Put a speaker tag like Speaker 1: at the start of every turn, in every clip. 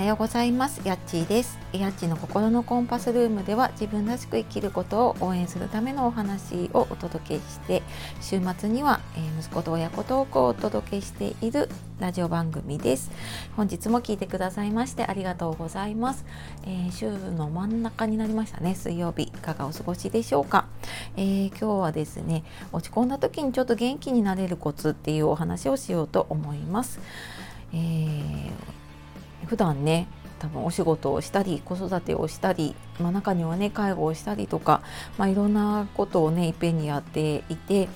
Speaker 1: はようございます。やっちーです。やっちの心のコンパスルームでは自分らしく生きることを応援するためのお話をお届けして週末には、えー、息子と親子トークをお届けしているラジオ番組です。本日も聞いてくださいましてありがとうございます、えー、週の真ん中になりましたね。水曜日いかがお過ごしでしょうか、えー、今日はですね落ち込んだ時にちょっと元気になれるコツっていうお話をしようと思います。えー普段ね多分お仕事をしたり子育てをしたり、まあ、中にはね介護をしたりとか、まあ、いろんなことをねいっぺんにやっていて、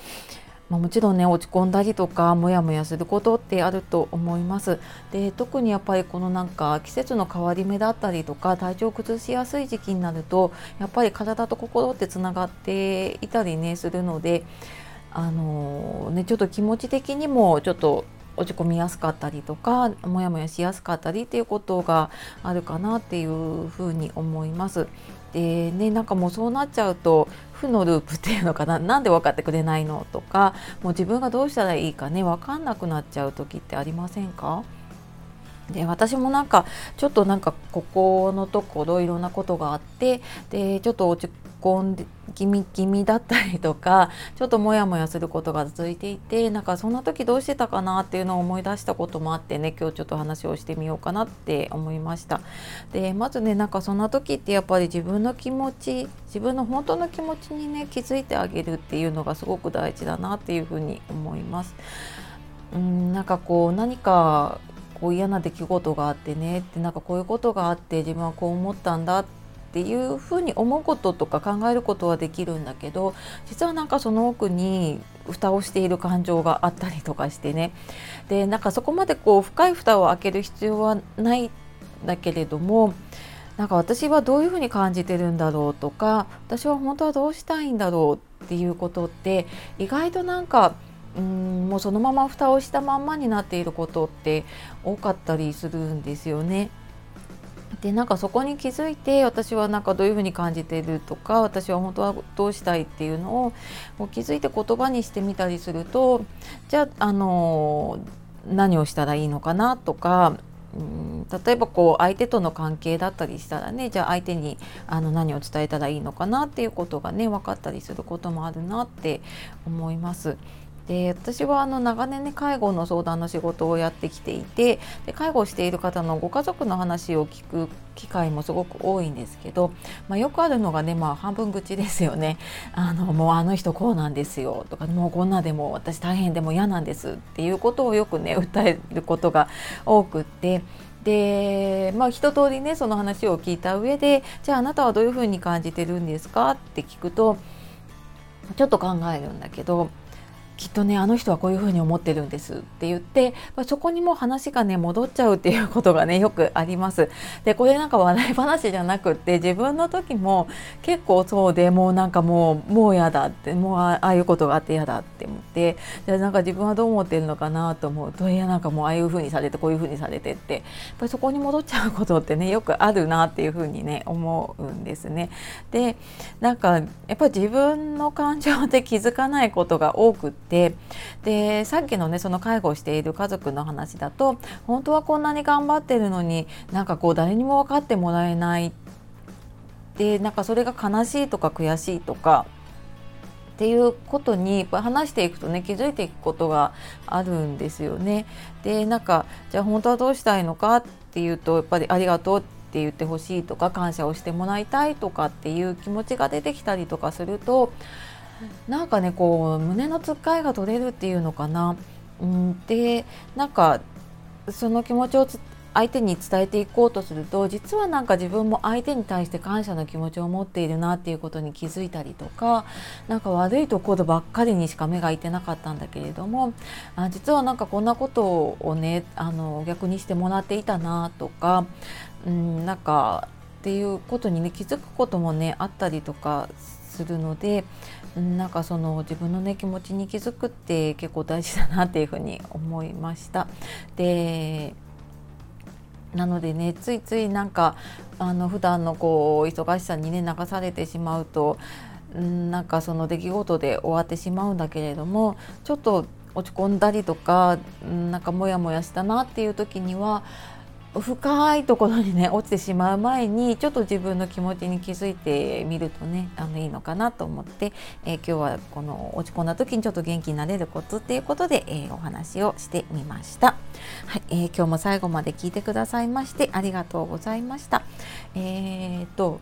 Speaker 1: まあ、もちろんね落ち込んだりとかモヤモヤすることってあると思います。で特にやっぱりこのなんか季節の変わり目だったりとか体調を崩しやすい時期になるとやっぱり体と心ってつながっていたりねするのであの、ねちょっと気持ち的にもちょっと落ち込みやすかったりとかモヤモヤしやすかったりっていうことがあるかなっていうふうに思います。でねなんかもうそうなっちゃうと負のループっていうのかな なんで分かってくれないのとかもう自分がどうしたらいいかね分かんなくなっちゃう時ってありませんか？で私もなんかちょっとなんかここのところいろんなことがあってでちょっと落ち込ん気味気味だったりとか ちょっとモヤモヤすることが続いていてなんかそんな時どうしてたかなっていうのを思い出したこともあってね今日ちょっと話をしてみようかなって思いました。でまずねなんかそんな時ってやっぱり自分の気持ち自分の本当の気持ちにね気づいてあげるっていうのがすごく大事だなっていうふうに思います。うんなんかこう何かこう嫌な出来事があってねってなんかこういうことがあって自分はこう思ったんだってていうふうに思うこととか考えることはできるんだけど実はなんかその奥に蓋をしている感情があったりとかしてねでなんかそこまでこう深い蓋を開ける必要はないんだけれどもなんか私はどういうふうに感じてるんだろうとか私は本当はどうしたいんだろうっていうことって意外となんかうんもうそのまま蓋をしたまんまになっていることって多かったりするんですよね。でなんかそこに気づいて私はなんかどういうふうに感じているとか私は本当はどうしたいっていうのを気づいて言葉にしてみたりするとじゃあ、あの何をしたらいいのかなとかうん例えばこう相手との関係だったりしたらねじゃあ相手にあの何を伝えたらいいのかなっていうことがね分かったりすることもあるなって思います。で私はあの長年ね介護の相談の仕事をやってきていてで介護している方のご家族の話を聞く機会もすごく多いんですけど、まあ、よくあるのがね、まあ、半分口ですよね あのもうあの人こうなんですよとかもうこんなでも私大変でも嫌なんですっていうことをよくね訴えることが多くって。でまあ一通りねその話を聞いた上でじゃああなたはどういうふうに感じてるんですかって聞くとちょっと考えるんだけどきっとねあの人はこういうふうに思ってるんですって言ってまそこにも話がね戻っちゃうっていうことがねよくあります。でこれなんか笑い話じゃなくって自分の時も結構そうでもうなんかもうもう嫌だってもうああいうことがあって嫌だって思ってじゃあなんか自分はどう思ってるのかなと思うといやなんかもうああいうふうにされてこういうふうにされてってやっぱりそこに戻っちゃうことってねよくあるなっていうふうにね思うんですね。でなんかやっぱり自分の感情で気づかないことが多くっててでさっきのねその介護をしている家族の話だと本当はこんなに頑張ってるのになんかこう誰にも分かってもらえないでなんかそれが悲しいとか悔しいとかっていうことに話していくとね気づいていくことがあるんですよね。でなんかじゃあ本当はどうしたいのかっていうとやっぱりありがとうって言ってほしいとか感謝をしてもらいたいとかっていう気持ちが出てきたりとかするとなんかねこう胸のつっかえが取れるっていうのかな。うん、でなんかその気持ちを相手に伝えていこうとすると実はなんか自分も相手に対して感謝の気持ちを持っているなっていうことに気づいたりとか何か悪いところばっかりにしか目がいってなかったんだけれどもあ実はなんかこんなことをねあの逆にしてもらっていたなとか、うん、なんかっていうことにね気づくこともねあったりとかするのでなんかその自分のね気持ちに気づくって結構大事だなっていうふうに思いました。でなのでねついついなんかあの普段のこう忙しさにね流されてしまうとなんかその出来事で終わってしまうんだけれどもちょっと落ち込んだりとかなんかモヤモヤしたなっていう時には深いところにね落ちてしまう前にちょっと自分の気持ちに気づいてみるとねあのいいのかなと思って、えー、今日はこの落ち込んだ時にちょっと元気になれるコツっていうことで、えー、お話をしてみました。はい、えー、今日も最後まで聞いてくださいましてありがとうございました。えーと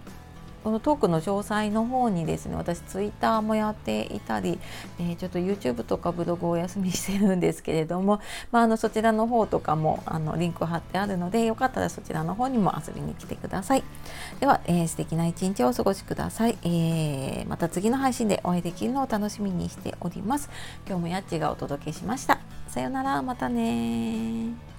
Speaker 1: このトークの詳細の方にですね私ツイッターもやっていたり、えー、ちょっと YouTube とかブログをお休みしてるんですけれども、まあ、あのそちらの方とかもあのリンク貼ってあるのでよかったらそちらの方にも遊びに来てください。では、えー、素敵な一日をお過ごしください、えー、また次の配信でお会いできるのを楽しみにしております。今日もやっちがお届けしました。さようなら。またね